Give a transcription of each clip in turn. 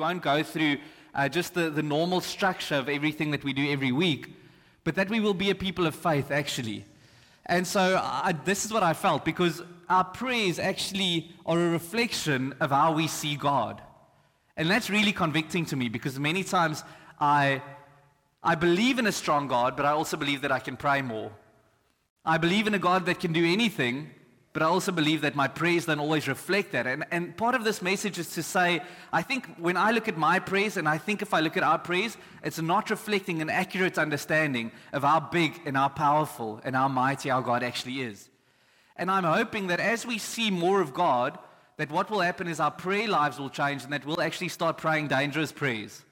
Won't go through uh, just the, the normal structure of everything that we do every week, but that we will be a people of faith, actually. And so I, this is what I felt because our prayers actually are a reflection of how we see God. And that's really convicting to me because many times I, I believe in a strong God, but I also believe that I can pray more. I believe in a God that can do anything, but I also believe that my prayers don't always reflect that. And, and part of this message is to say, I think when I look at my prayers, and I think if I look at our prayers, it's not reflecting an accurate understanding of how big and how powerful and how mighty our God actually is. And I'm hoping that as we see more of God, that what will happen is our prayer lives will change and that we'll actually start praying dangerous prayers.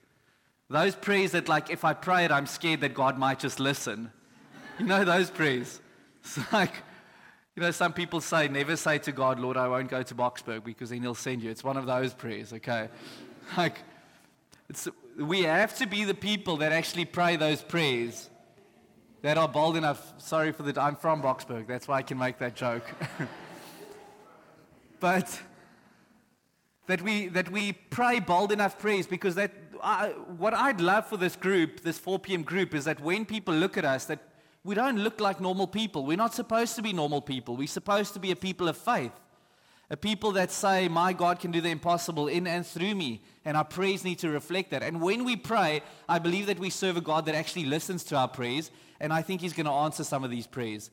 Those prayers that, like, if I pray it, I'm scared that God might just listen. You know those prayers? It's like, you know, some people say, never say to God, Lord, I won't go to Boksburg because then he'll send you. It's one of those prayers, okay? Like, we have to be the people that actually pray those prayers that are bold enough. Sorry for the, I'm from Boksburg. That's why I can make that joke. but that we, that we pray bold enough prayers because that, I, what I'd love for this group, this 4 p.m. group, is that when people look at us, that we don't look like normal people. We're not supposed to be normal people. We're supposed to be a people of faith. A people that say, My God can do the impossible in and through me. And our prayers need to reflect that. And when we pray, I believe that we serve a God that actually listens to our prayers. And I think He's going to answer some of these prayers.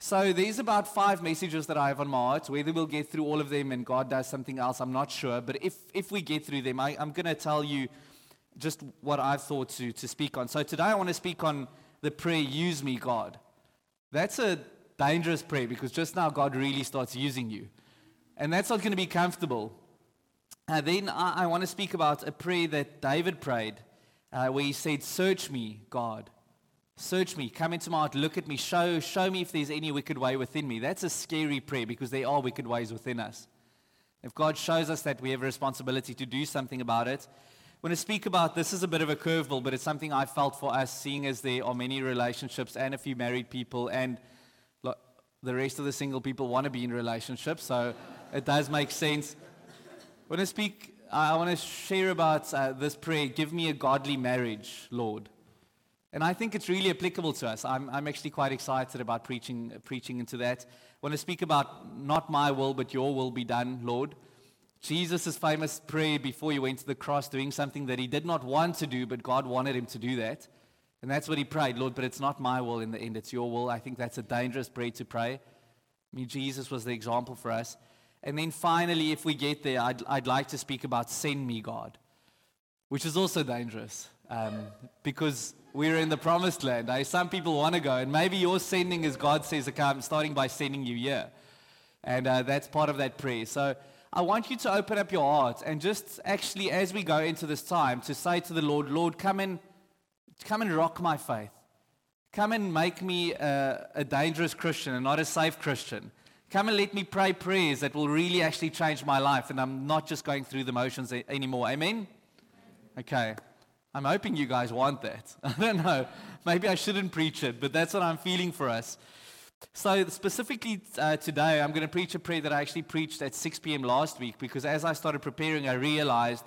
So there's about five messages that I have on my heart. Whether we'll get through all of them and God does something else, I'm not sure. But if, if we get through them, I, I'm going to tell you just what I've thought to, to speak on. So today I want to speak on the prayer, use me, God. That's a dangerous prayer because just now God really starts using you. And that's not going to be comfortable. Uh, then I, I want to speak about a prayer that David prayed uh, where he said, Search me, God. Search me, come into my heart, look at me, show, show me if there's any wicked way within me. That's a scary prayer because there are wicked ways within us. If God shows us that we have a responsibility to do something about it, when I speak about this is a bit of a curveball, but it's something I felt for us, seeing as there are many relationships and a few married people, and the rest of the single people want to be in relationships, so it does make sense. When I speak, I want to share about uh, this prayer give me a godly marriage, Lord. And I think it's really applicable to us. I'm, I'm actually quite excited about preaching, preaching into that. I speak about not my will, but your will be done, Lord. Jesus' famous prayer before he went to the cross, doing something that he did not want to do, but God wanted him to do that. And that's what he prayed, Lord, but it's not my will in the end, it's your will. I think that's a dangerous prayer to pray. I mean, Jesus was the example for us. And then finally, if we get there, I'd, I'd like to speak about send me, God, which is also dangerous um, because we're in the promised land. Eh? Some people want to go, and maybe your sending is God says, okay, I'm starting by sending you here. And uh, that's part of that prayer. So I want you to open up your heart and just actually, as we go into this time, to say to the Lord, Lord, come and, come and rock my faith. Come and make me a, a dangerous Christian and not a safe Christian. Come and let me pray prayers that will really actually change my life and I'm not just going through the motions anymore. Amen? Okay. I'm hoping you guys want that. I don't know. Maybe I shouldn't preach it, but that's what I'm feeling for us. So, specifically uh, today, I'm going to preach a prayer that I actually preached at 6 p.m. last week because as I started preparing, I realized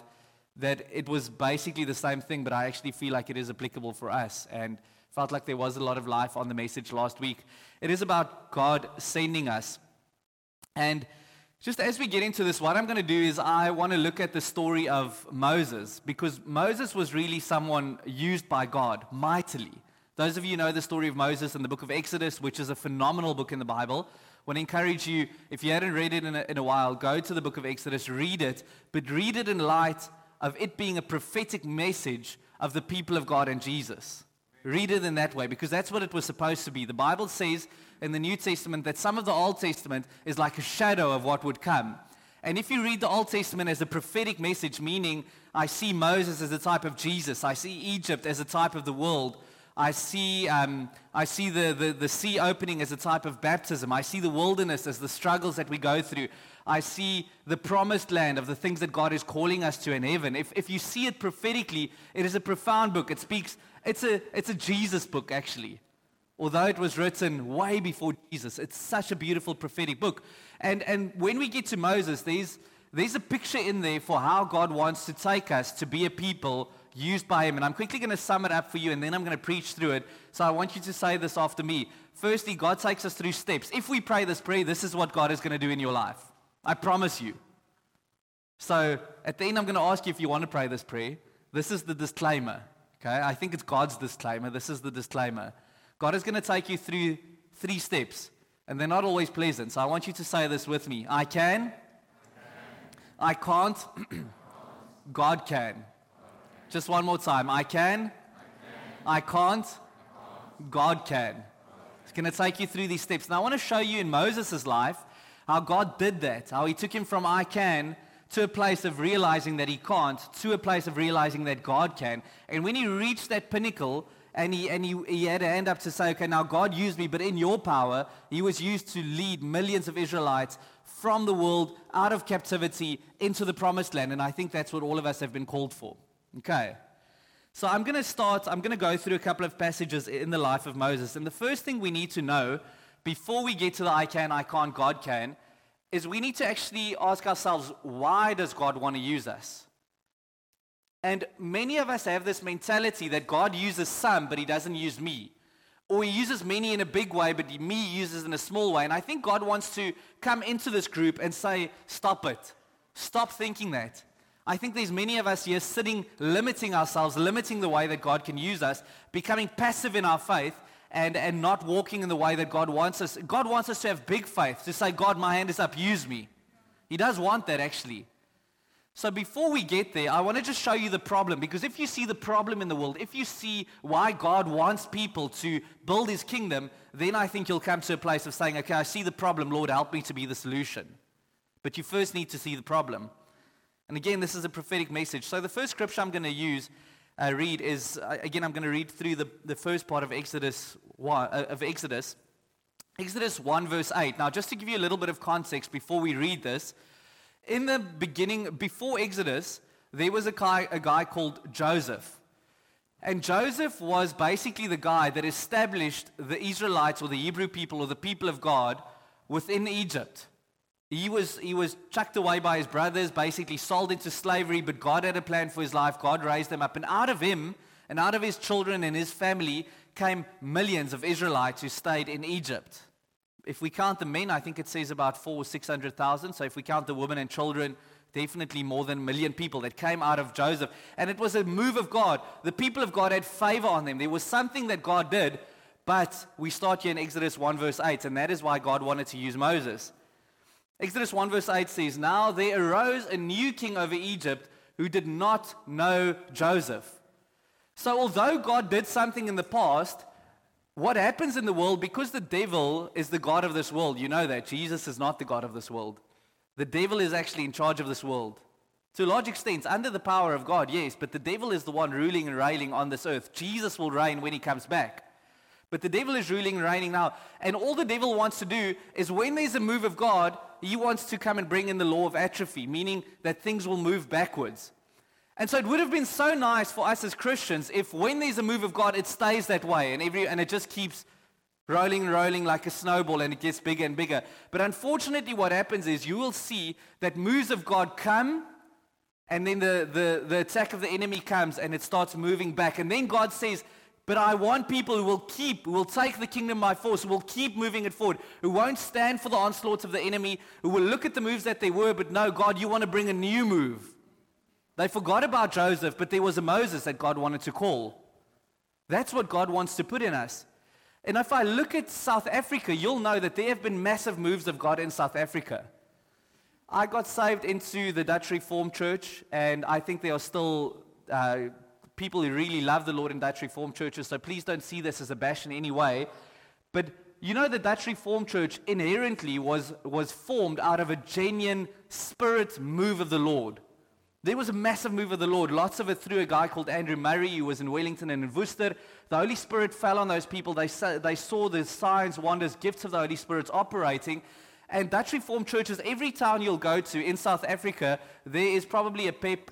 that it was basically the same thing, but I actually feel like it is applicable for us and felt like there was a lot of life on the message last week. It is about God sending us. And just as we get into this, what I'm going to do is I want to look at the story of Moses because Moses was really someone used by God mightily. Those of you know the story of Moses in the book of Exodus, which is a phenomenal book in the Bible. I want to encourage you, if you hadn't read it in a, in a while, go to the book of Exodus, read it, but read it in light of it being a prophetic message of the people of God and Jesus. Read it in that way because that's what it was supposed to be. The Bible says in the New Testament that some of the Old Testament is like a shadow of what would come. And if you read the Old Testament as a prophetic message, meaning I see Moses as a type of Jesus, I see Egypt as a type of the world, I see, um, I see the, the, the sea opening as a type of baptism. I see the wilderness as the struggles that we go through. I see the promised land of the things that God is calling us to in heaven. If, if you see it prophetically, it is a profound book. It speaks, it's a, it's a Jesus book, actually. Although it was written way before Jesus, it's such a beautiful prophetic book. And, and when we get to Moses, there's, there's a picture in there for how God wants to take us to be a people used by Him. And I'm quickly going to sum it up for you, and then I'm going to preach through it. So I want you to say this after me. Firstly, God takes us through steps. If we pray this prayer, this is what God is going to do in your life. I promise you. So at the end, I'm going to ask you if you want to pray this prayer. This is the disclaimer. Okay? I think it's God's disclaimer. This is the disclaimer. God is going to take you through three steps, and they're not always pleasant. So I want you to say this with me I can, I can't, God can. Just one more time. I can, I can't, God can. It's going to take you through these steps. Now I want to show you in Moses' life how God did that, how he took him from I can to a place of realizing that he can't, to a place of realizing that God can. And when he reached that pinnacle, and he, and he, he had a hand up to say, okay, now God used me, but in your power, he was used to lead millions of Israelites from the world out of captivity into the promised land. And I think that's what all of us have been called for. Okay. So I'm going to start, I'm going to go through a couple of passages in the life of Moses. And the first thing we need to know before we get to the I can, I can't, God can, is we need to actually ask ourselves, why does God want to use us? And many of us have this mentality that God uses some, but he doesn't use me. Or he uses many in a big way, but me uses in a small way. And I think God wants to come into this group and say, stop it. Stop thinking that. I think there's many of us here sitting, limiting ourselves, limiting the way that God can use us, becoming passive in our faith, and, and not walking in the way that God wants us. God wants us to have big faith, to say, God, my hand is up, use me. He does want that, actually. So before we get there, I want to just show you the problem. Because if you see the problem in the world, if you see why God wants people to build his kingdom, then I think you'll come to a place of saying, okay, I see the problem. Lord, help me to be the solution. But you first need to see the problem. And again, this is a prophetic message. So the first scripture I'm going to use, uh, read is, uh, again, I'm going to read through the, the first part of Exodus, 1, uh, of Exodus. Exodus 1 verse 8. Now, just to give you a little bit of context before we read this, in the beginning, before Exodus, there was a guy, a guy called Joseph. And Joseph was basically the guy that established the Israelites or the Hebrew people or the people of God within Egypt. He was, he was chucked away by his brothers, basically sold into slavery, but God had a plan for his life. God raised him up. And out of him and out of his children and his family came millions of Israelites who stayed in Egypt. If we count the men, I think it says about four or 600,000. So if we count the women and children, definitely more than a million people that came out of Joseph. And it was a move of God. The people of God had favor on them. There was something that God did. But we start here in Exodus 1 verse 8, and that is why God wanted to use Moses. Exodus 1 verse 8 says, Now there arose a new king over Egypt who did not know Joseph. So although God did something in the past, what happens in the world, because the devil is the God of this world, you know that. Jesus is not the God of this world. The devil is actually in charge of this world. To a large extent, under the power of God, yes, but the devil is the one ruling and reigning on this earth. Jesus will reign when he comes back. But the devil is ruling reigning now. And all the devil wants to do is when there's a move of God, he wants to come and bring in the law of atrophy, meaning that things will move backwards. And so it would have been so nice for us as Christians if when there's a move of God, it stays that way and, every, and it just keeps rolling rolling like a snowball and it gets bigger and bigger. But unfortunately, what happens is you will see that moves of God come and then the, the, the attack of the enemy comes and it starts moving back. And then God says, but I want people who will keep, who will take the kingdom by force, who will keep moving it forward, who won't stand for the onslaughts of the enemy, who will look at the moves that they were, but no, God, you want to bring a new move. They forgot about Joseph, but there was a Moses that God wanted to call. That's what God wants to put in us. And if I look at South Africa, you'll know that there have been massive moves of God in South Africa. I got saved into the Dutch Reformed Church, and I think there are still uh, people who really love the Lord in Dutch Reformed churches, so please don't see this as a bash in any way. But you know, the Dutch Reformed Church inherently was, was formed out of a genuine spirit move of the Lord. There was a massive move of the Lord, lots of it through a guy called Andrew Murray, who was in Wellington and in Worcester. The Holy Spirit fell on those people. They, saw, they saw the signs, wonders, gifts of the Holy Spirit operating. And Dutch Reformed churches, every town you'll go to in South Africa, there is probably a PEP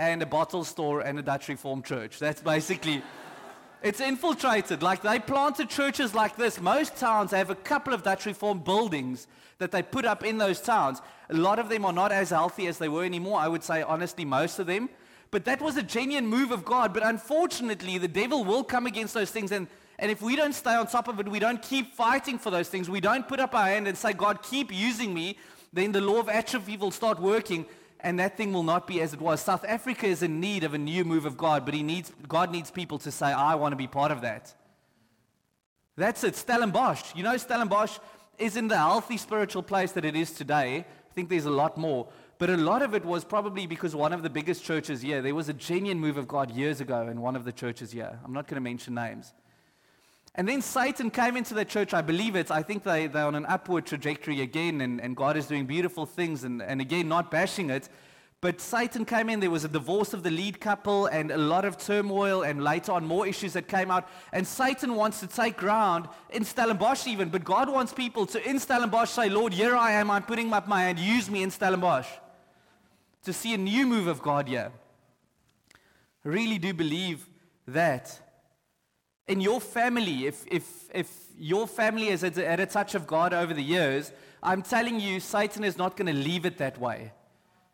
and a bottle store and a Dutch Reformed church. That's basically, It's infiltrated. Like they planted churches like this. Most towns have a couple of Dutch Reformed buildings that they put up in those towns. A lot of them are not as healthy as they were anymore. I would say, honestly, most of them. But that was a genuine move of God. But unfortunately, the devil will come against those things. And, and if we don't stay on top of it, we don't keep fighting for those things, we don't put up our hand and say, God, keep using me, then the law of atrophy will start working and that thing will not be as it was. South Africa is in need of a new move of God, but he needs, God needs people to say, I want to be part of that. That's it. Stellenbosch. You know, Stellenbosch is in the healthy spiritual place that it is today. I think there's a lot more. But a lot of it was probably because one of the biggest churches here, there was a genuine move of God years ago in one of the churches here. I'm not going to mention names. And then Satan came into the church, I believe it. I think they, they're on an upward trajectory again, and, and God is doing beautiful things, and, and again, not bashing it. But Satan came in, there was a divorce of the lead couple, and a lot of turmoil, and later on, more issues that came out. And Satan wants to take ground in Stellenbosch, even, but God wants people to, in Stellenbosch, say, Lord, here I am, I'm putting up my hand, use me in Stellenbosch. To see a new move of God here. I really do believe that in your family, if, if, if your family has had a touch of God over the years, I'm telling you, Satan is not going to leave it that way.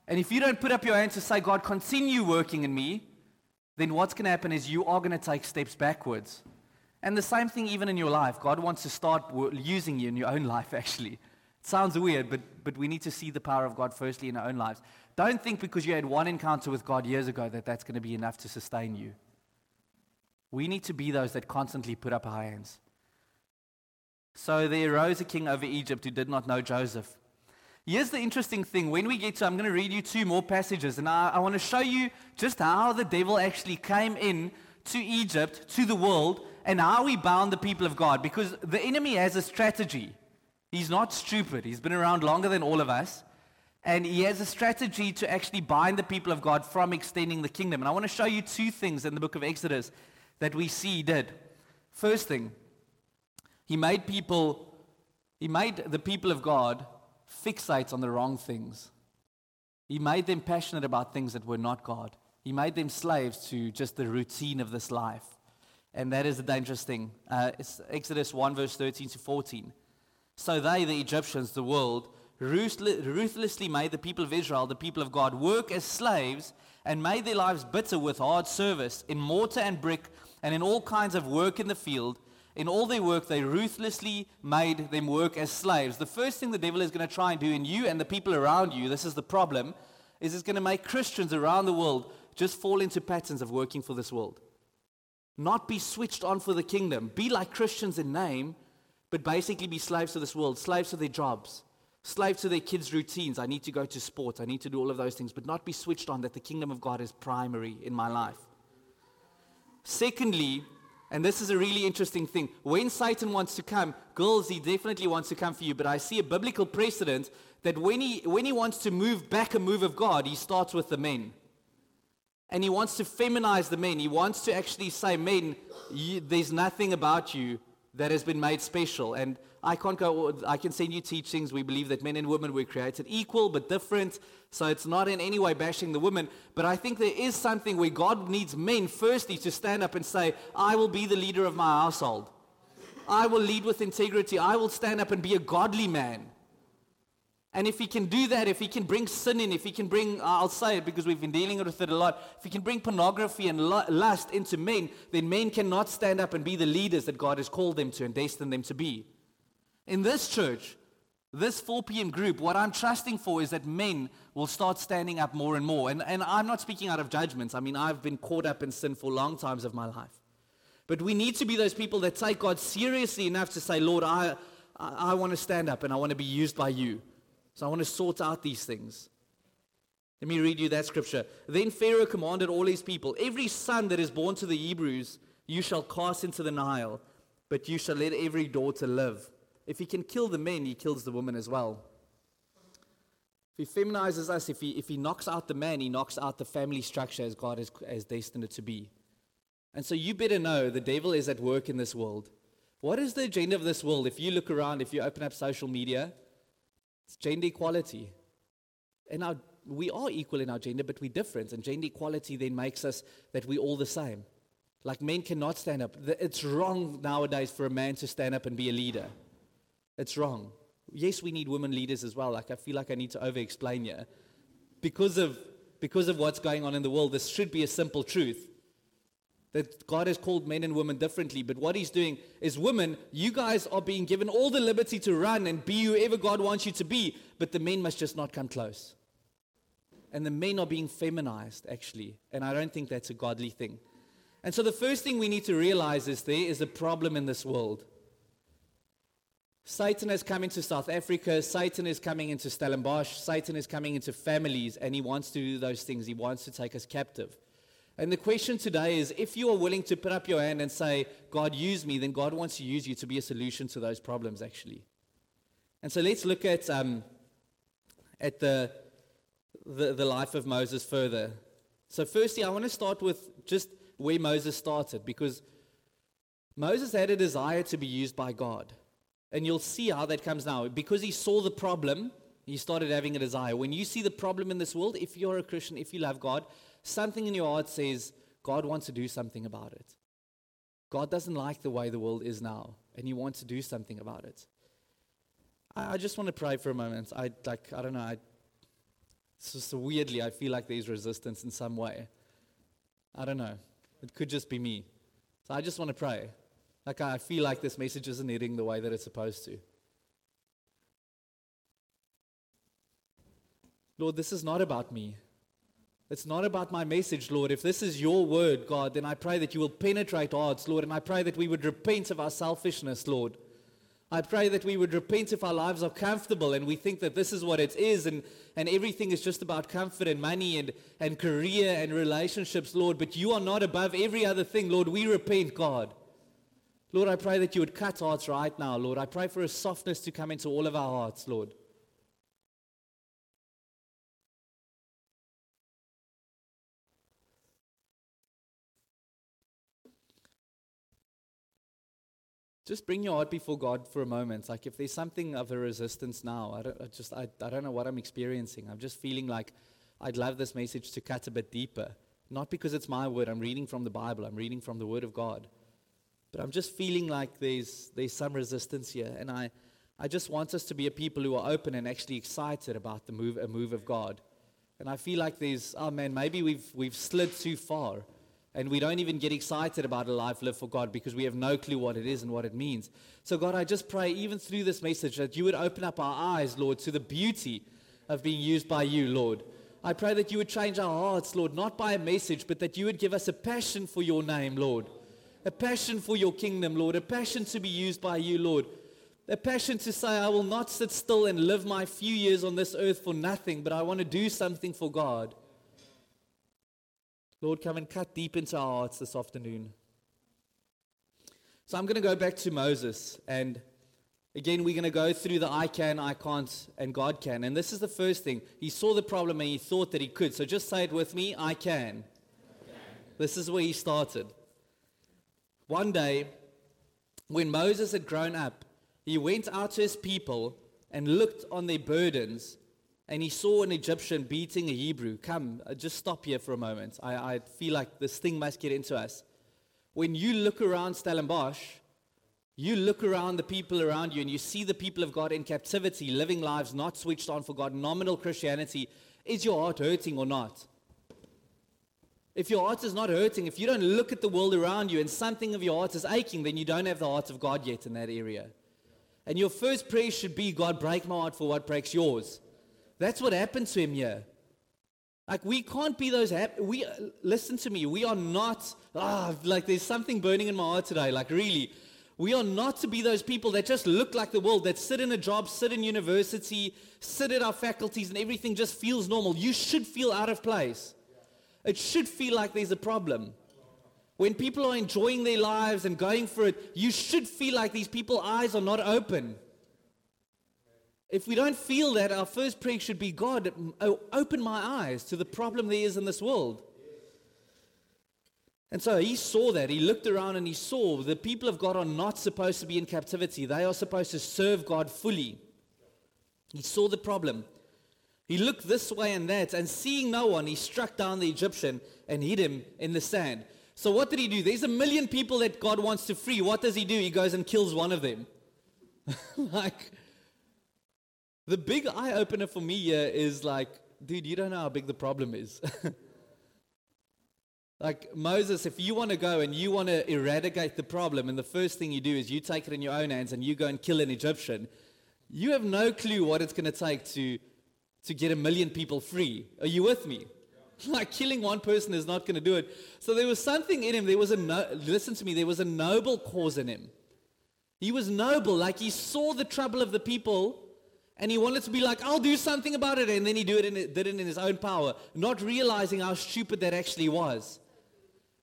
And if you don't put up your hand to say, God, continue working in me, then what's going to happen is you are going to take steps backwards. And the same thing even in your life. God wants to start using you in your own life, actually. It sounds weird, but, but we need to see the power of God firstly in our own lives. Don't think because you had one encounter with God years ago that that's going to be enough to sustain you. We need to be those that constantly put up our hands. So there arose a king over Egypt who did not know Joseph. Here's the interesting thing. When we get to, I'm going to read you two more passages, and I, I want to show you just how the devil actually came in to Egypt, to the world, and how he bound the people of God. Because the enemy has a strategy. He's not stupid. He's been around longer than all of us. And he has a strategy to actually bind the people of God from extending the kingdom. And I want to show you two things in the book of Exodus that we see he did. First thing, he made people, he made the people of God fixate on the wrong things. He made them passionate about things that were not God. He made them slaves to just the routine of this life. And that is a dangerous thing. Uh, it's Exodus 1, verse 13 to 14. So they, the Egyptians, the world, ruthlessly made the people of Israel, the people of God, work as slaves and made their lives bitter with hard service in mortar and brick and in all kinds of work in the field. In all their work, they ruthlessly made them work as slaves. The first thing the devil is going to try and do in you and the people around you, this is the problem, is it's going to make Christians around the world just fall into patterns of working for this world. Not be switched on for the kingdom. Be like Christians in name, but basically be slaves to this world, slaves to their jobs, slaves to their kids' routines. I need to go to sport. I need to do all of those things, but not be switched on that the kingdom of God is primary in my life. Secondly, and this is a really interesting thing. When Satan wants to come, girls, he definitely wants to come for you. But I see a biblical precedent that when he, when he wants to move back a move of God, he starts with the men. And he wants to feminize the men. He wants to actually say, men, you, there's nothing about you that has been made special. And I can't go, I can send you teachings. We believe that men and women were created equal but different. So it's not in any way bashing the women. But I think there is something where God needs men firstly to stand up and say, I will be the leader of my household. I will lead with integrity. I will stand up and be a godly man. And if he can do that, if he can bring sin in, if he can bring, I'll say it because we've been dealing with it a lot, if he can bring pornography and lust into men, then men cannot stand up and be the leaders that God has called them to and destined them to be. In this church, this 4 p.m. group, what I'm trusting for is that men will start standing up more and more. And, and I'm not speaking out of judgments. I mean, I've been caught up in sin for long times of my life. But we need to be those people that take God seriously enough to say, Lord, I, I, I want to stand up and I want to be used by you. So I want to sort out these things. Let me read you that scripture. Then Pharaoh commanded all his people, Every son that is born to the Hebrews you shall cast into the Nile, but you shall let every daughter live. If he can kill the men, he kills the women as well. If he feminizes us, if he, if he knocks out the man, he knocks out the family structure as God has, has destined it to be. And so you better know the devil is at work in this world. What is the agenda of this world? If you look around, if you open up social media, it's gender equality. And our, we are equal in our gender, but we're different. And gender equality then makes us that we're all the same. Like men cannot stand up. It's wrong nowadays for a man to stand up and be a leader. It's wrong. Yes, we need women leaders as well. Like I feel like I need to over explain here. Because of because of what's going on in the world, this should be a simple truth. That God has called men and women differently, but what he's doing is women, you guys are being given all the liberty to run and be whoever God wants you to be, but the men must just not come close. And the men are being feminized, actually. And I don't think that's a godly thing. And so the first thing we need to realize is there is a problem in this world. Satan has come into South Africa. Satan is coming into Stellenbosch. Satan is coming into families, and he wants to do those things. He wants to take us captive. And the question today is if you are willing to put up your hand and say, God, use me, then God wants to use you to be a solution to those problems, actually. And so let's look at, um, at the, the, the life of Moses further. So, firstly, I want to start with just where Moses started because Moses had a desire to be used by God. And you'll see how that comes now. Because he saw the problem, he started having a desire. When you see the problem in this world, if you're a Christian, if you love God, something in your heart says, God wants to do something about it. God doesn't like the way the world is now, and he wants to do something about it. I, I just want to pray for a moment. I like I don't know, I so weirdly I feel like there's resistance in some way. I don't know. It could just be me. So I just want to pray. Like, I feel like this message isn't hitting the way that it's supposed to. Lord, this is not about me. It's not about my message, Lord. If this is your word, God, then I pray that you will penetrate hearts, Lord, and I pray that we would repent of our selfishness, Lord. I pray that we would repent if our lives are comfortable and we think that this is what it is and, and everything is just about comfort and money and, and career and relationships, Lord. But you are not above every other thing, Lord. We repent, God. Lord, I pray that you would cut hearts right now, Lord. I pray for a softness to come into all of our hearts, Lord. just bring your heart before God for a moment. Like if there's something of a resistance now, I, don't, I just I, I don't know what I'm experiencing. I'm just feeling like I'd love this message to cut a bit deeper. Not because it's my word. I'm reading from the Bible. I'm reading from the Word of God. But I'm just feeling like there's, there's some resistance here. And I, I just want us to be a people who are open and actually excited about the move, a move of God. And I feel like there's, oh man, maybe we've, we've slid too far. And we don't even get excited about a life lived for God because we have no clue what it is and what it means. So, God, I just pray, even through this message, that you would open up our eyes, Lord, to the beauty of being used by you, Lord. I pray that you would change our hearts, Lord, not by a message, but that you would give us a passion for your name, Lord a passion for your kingdom, Lord, a passion to be used by you, Lord. A passion to say, I will not sit still and live my few years on this earth for nothing, but I want to do something for God. Lord, come and cut deep into our hearts this afternoon. So I'm going to go back to Moses. And again, we're going to go through the I can, I can't, and God can. And this is the first thing. He saw the problem and he thought that he could. So just say it with me I can. I can. This is where he started. One day, when Moses had grown up, he went out to his people and looked on their burdens, and he saw an Egyptian beating a Hebrew. Come, uh, just stop here for a moment. I, I feel like this thing must get into us. When you look around Stellenbosch, you look around the people around you and you see the people of God in captivity, living lives not switched on for God, nominal Christianity. Is your heart hurting or not? If your heart is not hurting, if you don't look at the world around you and something of your heart is aching, then you don't have the heart of God yet in that area. And your first prayer should be, God, break my heart for what breaks yours. That's what happened to him here. Like we can't be those happy. We listen to me. We are not ah like there's something burning in my heart today. Like really, we are not to be those people that just look like the world, that sit in a job, sit in university, sit at our faculties, and everything just feels normal. You should feel out of place. It should feel like there's a problem. When people are enjoying their lives and going for it, you should feel like these people's eyes are not open. If we don't feel that, our first prayer should be God, open my eyes to the problem there is in this world. And so he saw that. He looked around and he saw the people of God are not supposed to be in captivity, they are supposed to serve God fully. He saw the problem. He looked this way and that, and seeing no one, he struck down the Egyptian and hid him in the sand. So what did he do? There's a million people that God wants to free. What does he do? He goes and kills one of them. like, the big eye opener for me here is like, dude, you don't know how big the problem is. like Moses, if you want to go and you want to eradicate the problem, and the first thing you do is you take it in your own hands and you go and kill an Egyptian, you have no clue what it's going to take to, to get a million people free. Are you with me? Like killing one person is not going to do it. So there was something in him. There was a no, listen to me. There was a noble cause in him. He was noble. Like he saw the trouble of the people, and he wanted to be like, "I'll do something about it." And then he do it in, did it in his own power, not realizing how stupid that actually was.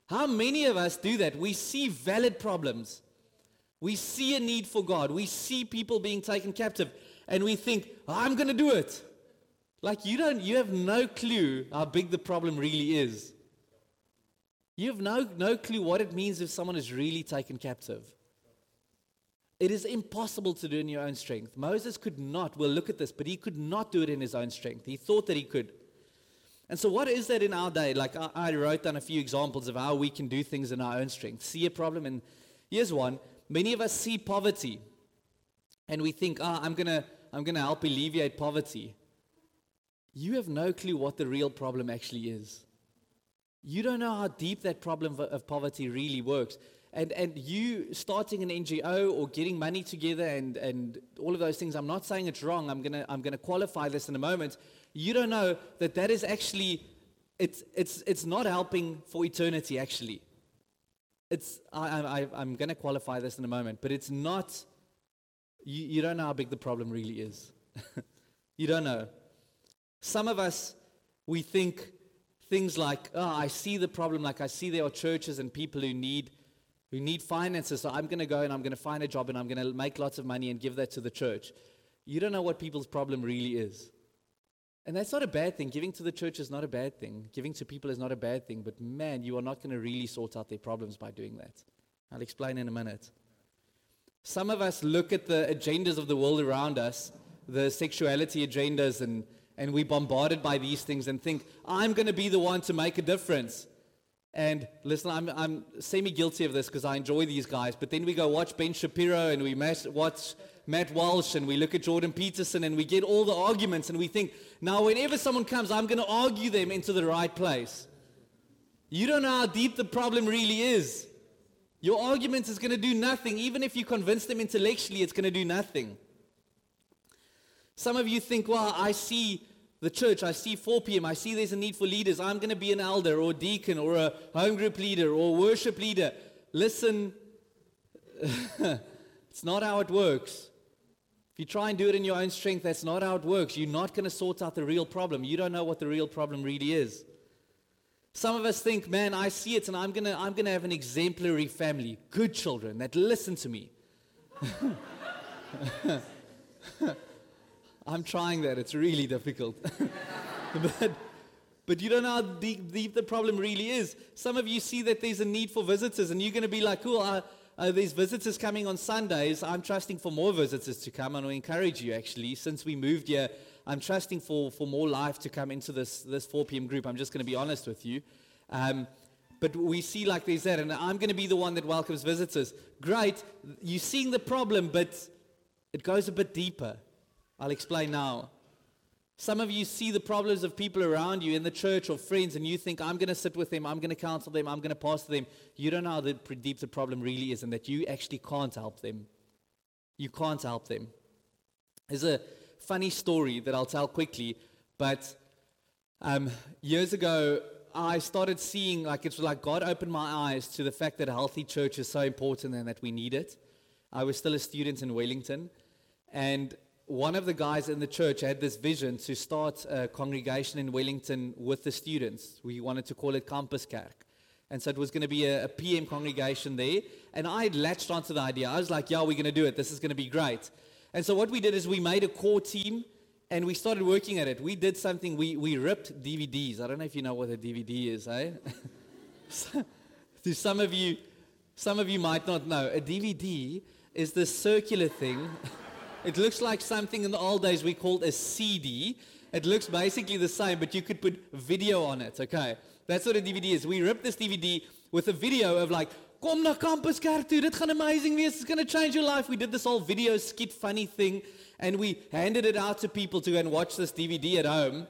How many of us do that? We see valid problems. We see a need for God. We see people being taken captive, and we think, "I'm going to do it." Like you don't, you have no clue how big the problem really is. You have no, no clue what it means if someone is really taken captive. It is impossible to do in your own strength. Moses could not, we'll look at this, but he could not do it in his own strength. He thought that he could. And so, what is that in our day? Like, I, I wrote down a few examples of how we can do things in our own strength. See a problem, and here's one. Many of us see poverty, and we think, ah, oh, I'm going to I'm going to help alleviate poverty you have no clue what the real problem actually is. You don't know how deep that problem of poverty really works. And, and you starting an NGO or getting money together and, and all of those things, I'm not saying it's wrong. I'm going to I'm gonna qualify this in a moment. You don't know that that is actually, it's, it's, it's not helping for eternity, actually. It's, I, I, I'm going to qualify this in a moment, but it's not, you, you don't know how big the problem really is. you don't know. Some of us, we think things like, oh, I see the problem, like I see there are churches and people who need, who need finances, so I'm going to go and I'm going to find a job and I'm going to make lots of money and give that to the church. You don't know what people's problem really is. And that's not a bad thing. Giving to the church is not a bad thing. Giving to people is not a bad thing. But man, you are not going to really sort out their problems by doing that. I'll explain in a minute. Some of us look at the agendas of the world around us, the sexuality agendas and and we're bombarded by these things and think, I'm going to be the one to make a difference. And listen, I'm, I'm semi guilty of this because I enjoy these guys. But then we go watch Ben Shapiro and we watch Matt Walsh and we look at Jordan Peterson and we get all the arguments and we think, now whenever someone comes, I'm going to argue them into the right place. You don't know how deep the problem really is. Your argument is going to do nothing. Even if you convince them intellectually, it's going to do nothing. Some of you think, well, I see the church, I see 4 p.m., I see there's a need for leaders. I'm going to be an elder or a deacon or a home group leader or worship leader. Listen, it's not how it works. If you try and do it in your own strength, that's not how it works. You're not going to sort out the real problem. You don't know what the real problem really is. Some of us think, man, I see it and I'm going to I'm going to have an exemplary family, good children that listen to me. I'm trying that. It's really difficult. but, but you don't know how deep, deep, the problem really is. Some of you see that there's a need for visitors, and you're going to be like, cool, uh, uh, there's visitors coming on Sundays. I'm trusting for more visitors to come, and I encourage you, actually. Since we moved here, I'm trusting for, for more life to come into this, this 4 p.m. group. I'm just going to be honest with you. Um, but we see like there's that, and I'm going to be the one that welcomes visitors. Great. You're seeing the problem, but it goes a bit deeper. I'll explain now. Some of you see the problems of people around you in the church or friends, and you think, I'm going to sit with them, I'm going to counsel them, I'm going to pastor them. You don't know how deep the problem really is, and that you actually can't help them. You can't help them. There's a funny story that I'll tell quickly, but um, years ago, I started seeing, like, it's like God opened my eyes to the fact that a healthy church is so important and that we need it. I was still a student in Wellington, and one of the guys in the church had this vision to start a congregation in Wellington with the students. We wanted to call it Campus Kerk. And so it was going to be a, a PM congregation there. And I latched onto the idea. I was like, yeah, we're going to do it. This is going to be great. And so what we did is we made a core team and we started working at it. We did something, we, we ripped DVDs. I don't know if you know what a DVD is, eh? to some of you, some of you might not know. A DVD is this circular thing. It looks like something in the old days we called a CD. It looks basically the same, but you could put video on it, okay? That's what a DVD is. We ripped this DVD with a video of like, Kom na campus toe. Dit gaan amazing wees. It's going to change your life. We did this whole video skit funny thing and we handed it out to people to go and watch this DVD at home.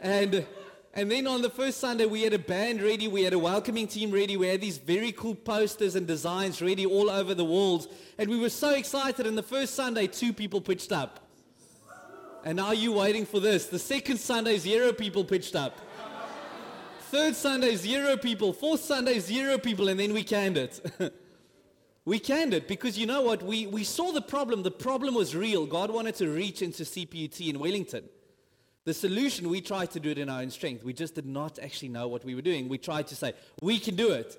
And and then on the first Sunday, we had a band ready, we had a welcoming team ready, we had these very cool posters and designs ready all over the walls. And we were so excited. And the first Sunday, two people pitched up. And are you're waiting for this. The second Sunday, zero people pitched up. Third Sunday, zero people. Fourth Sunday, zero people. And then we canned it. we canned it because you know what? We, we saw the problem. The problem was real. God wanted to reach into CPUT in Wellington. The solution, we tried to do it in our own strength. We just did not actually know what we were doing. We tried to say, we can do it.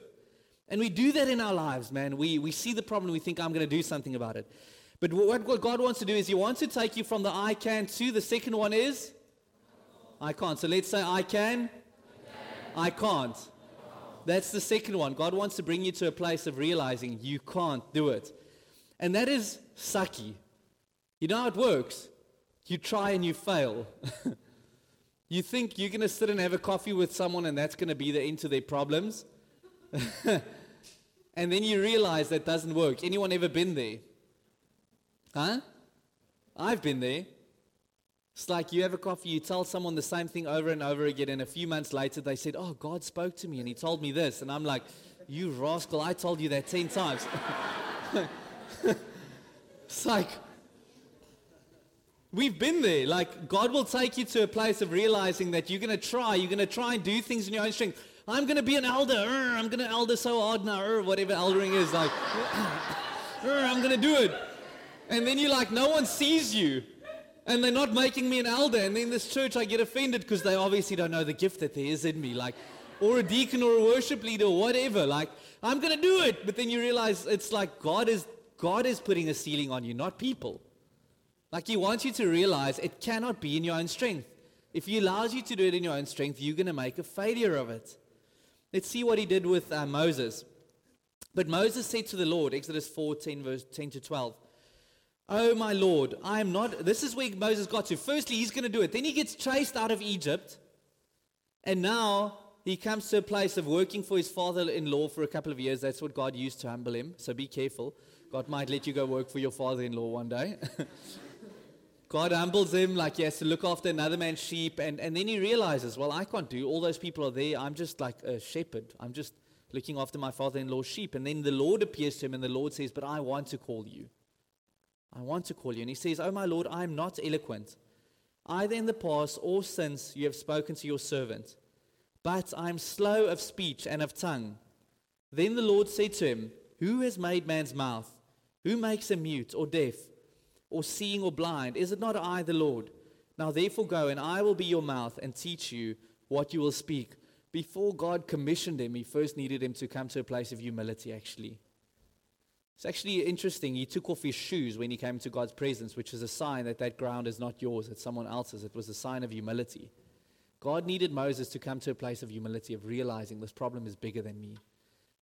And we do that in our lives, man. We, we see the problem, we think, I'm going to do something about it. But what, what God wants to do is He wants to take you from the I can to the second one is I can't. So let's say I can, I, can. I can't. That's the second one. God wants to bring you to a place of realizing you can't do it. And that is sucky. You know how it works? You try and you fail. you think you're going to sit and have a coffee with someone and that's going to be the end to their problems. and then you realize that doesn't work. Anyone ever been there? Huh? I've been there. It's like you have a coffee, you tell someone the same thing over and over again, and a few months later they said, Oh, God spoke to me and he told me this. And I'm like, You rascal, I told you that 10 times. it's like, We've been there. Like, God will take you to a place of realizing that you're going to try. You're going to try and do things in your own strength. I'm going to be an elder. I'm going to elder so hard now. Whatever eldering is. Like, I'm going to do it. And then you're like, no one sees you. And they're not making me an elder. And then this church, I get offended because they obviously don't know the gift that there is in me. Like, or a deacon or a worship leader or whatever. Like, I'm going to do it. But then you realize it's like God is, God is putting a ceiling on you, not people. Like he wants you to realize it cannot be in your own strength. If he allows you to do it in your own strength, you're going to make a failure of it. Let's see what he did with uh, Moses. But Moses said to the Lord, Exodus 14, verse 10 to 12, Oh, my Lord, I am not. This is where Moses got to. Firstly, he's going to do it. Then he gets chased out of Egypt. And now he comes to a place of working for his father in law for a couple of years. That's what God used to humble him. So be careful. God might let you go work for your father in law one day. God humbles him like he has to look after another man's sheep. And, and then he realizes, well, I can't do. All those people are there. I'm just like a shepherd. I'm just looking after my father in law's sheep. And then the Lord appears to him, and the Lord says, But I want to call you. I want to call you. And he says, Oh, my Lord, I am not eloquent. Either in the past or since you have spoken to your servant. But I am slow of speech and of tongue. Then the Lord said to him, Who has made man's mouth? Who makes him mute or deaf? Or seeing or blind? Is it not I, the Lord? Now therefore go, and I will be your mouth and teach you what you will speak. Before God commissioned him, he first needed him to come to a place of humility, actually. It's actually interesting. He took off his shoes when he came to God's presence, which is a sign that that ground is not yours, it's someone else's. It was a sign of humility. God needed Moses to come to a place of humility, of realizing this problem is bigger than me.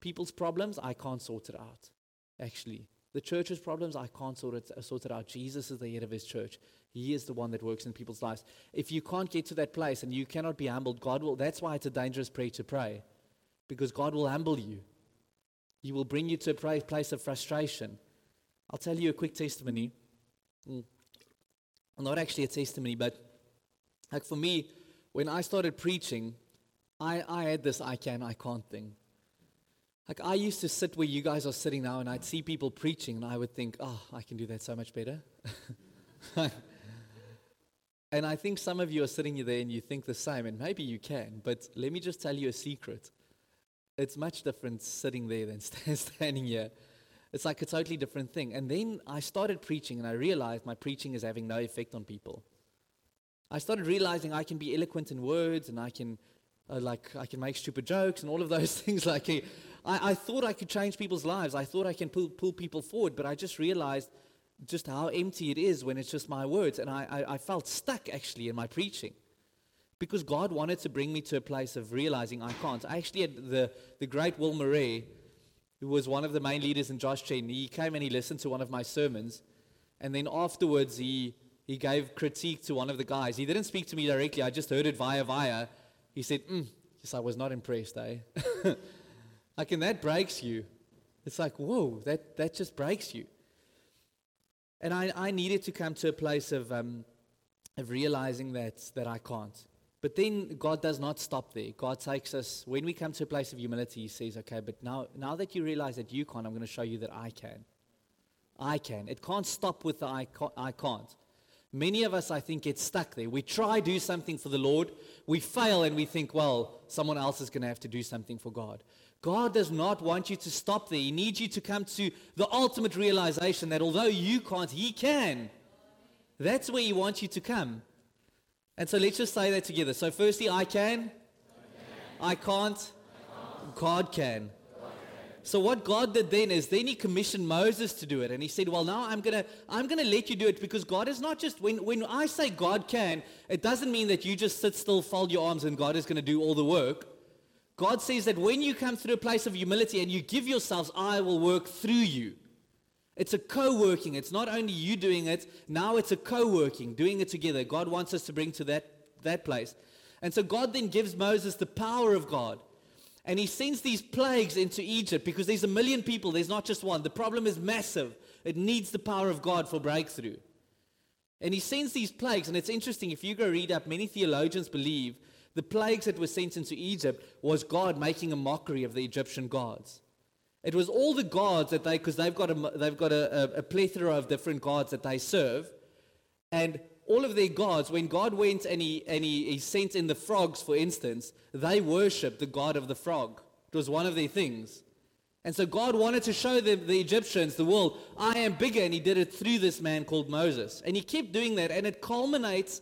People's problems, I can't sort it out, actually. The church's problems, I can't sort it, sort it out. Jesus is the head of his church. He is the one that works in people's lives. If you can't get to that place and you cannot be humbled, God will, that's why it's a dangerous prayer to pray. Because God will humble you. He will bring you to a place of frustration. I'll tell you a quick testimony. Mm. Not actually a testimony, but like for me, when I started preaching, I, I had this I can, I can't thing. Like I used to sit where you guys are sitting now and I'd see people preaching and I would think, oh, I can do that so much better. and I think some of you are sitting there and you think the same, and maybe you can, but let me just tell you a secret. It's much different sitting there than standing here. It's like a totally different thing. And then I started preaching and I realized my preaching is having no effect on people. I started realizing I can be eloquent in words and I can uh, like I can make stupid jokes and all of those things like I, I thought I could change people's lives. I thought I can pull, pull people forward, but I just realized just how empty it is when it's just my words. And I, I, I felt stuck actually in my preaching because God wanted to bring me to a place of realizing I can't. I actually had the, the great Will Murray, who was one of the main leaders in Josh Gen, he came and he listened to one of my sermons. And then afterwards, he, he gave critique to one of the guys. He didn't speak to me directly. I just heard it via via. He said, mm, Yes, I was not impressed, eh? like, and that breaks you. It's like, whoa, that, that just breaks you. And I, I needed to come to a place of, um, of realizing that, that I can't. But then God does not stop there. God takes us, when we come to a place of humility, He says, okay, but now, now that you realize that you can't, I'm going to show you that I can. I can. It can't stop with the I. I can't. Many of us, I think, get stuck there. We try do something for the Lord, we fail, and we think, well, someone else is going to have to do something for God. God does not want you to stop there. He needs you to come to the ultimate realization that although you can't, He can. That's where He wants you to come. And so let's just say that together. So, firstly, I can. I, can't. God can. So what God did then is then he commissioned Moses to do it. And he said, well, now I'm going to I'm gonna let you do it because God is not just, when, when I say God can, it doesn't mean that you just sit still, fold your arms, and God is going to do all the work. God says that when you come through a place of humility and you give yourselves, I will work through you. It's a co-working. It's not only you doing it, now it's a co-working, doing it together. God wants us to bring to that, that place. And so God then gives Moses the power of God. And he sends these plagues into Egypt because there's a million people. There's not just one. The problem is massive. It needs the power of God for breakthrough. And he sends these plagues. And it's interesting, if you go read up, many theologians believe the plagues that were sent into Egypt was God making a mockery of the Egyptian gods. It was all the gods that they, because they've got, a, they've got a, a, a plethora of different gods that they serve. And all of their gods, when God went and, he, and he, he sent in the frogs, for instance, they worshipped the god of the frog. It was one of their things. And so God wanted to show the, the Egyptians, the world, I am bigger. And he did it through this man called Moses. And he kept doing that. And it culminates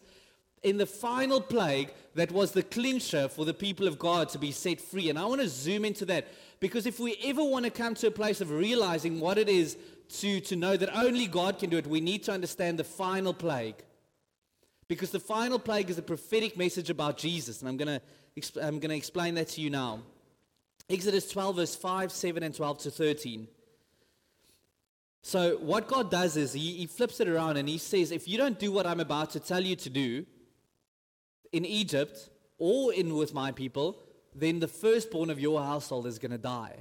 in the final plague that was the clincher for the people of God to be set free. And I want to zoom into that because if we ever want to come to a place of realizing what it is to, to know that only God can do it, we need to understand the final plague. Because the final plague is a prophetic message about Jesus. And I'm going to, I'm going to explain that to you now. Exodus 12, verse 5, 7, and 12 to 13. So, what God does is he, he flips it around and he says, If you don't do what I'm about to tell you to do in Egypt or in with my people, then the firstborn of your household is going to die.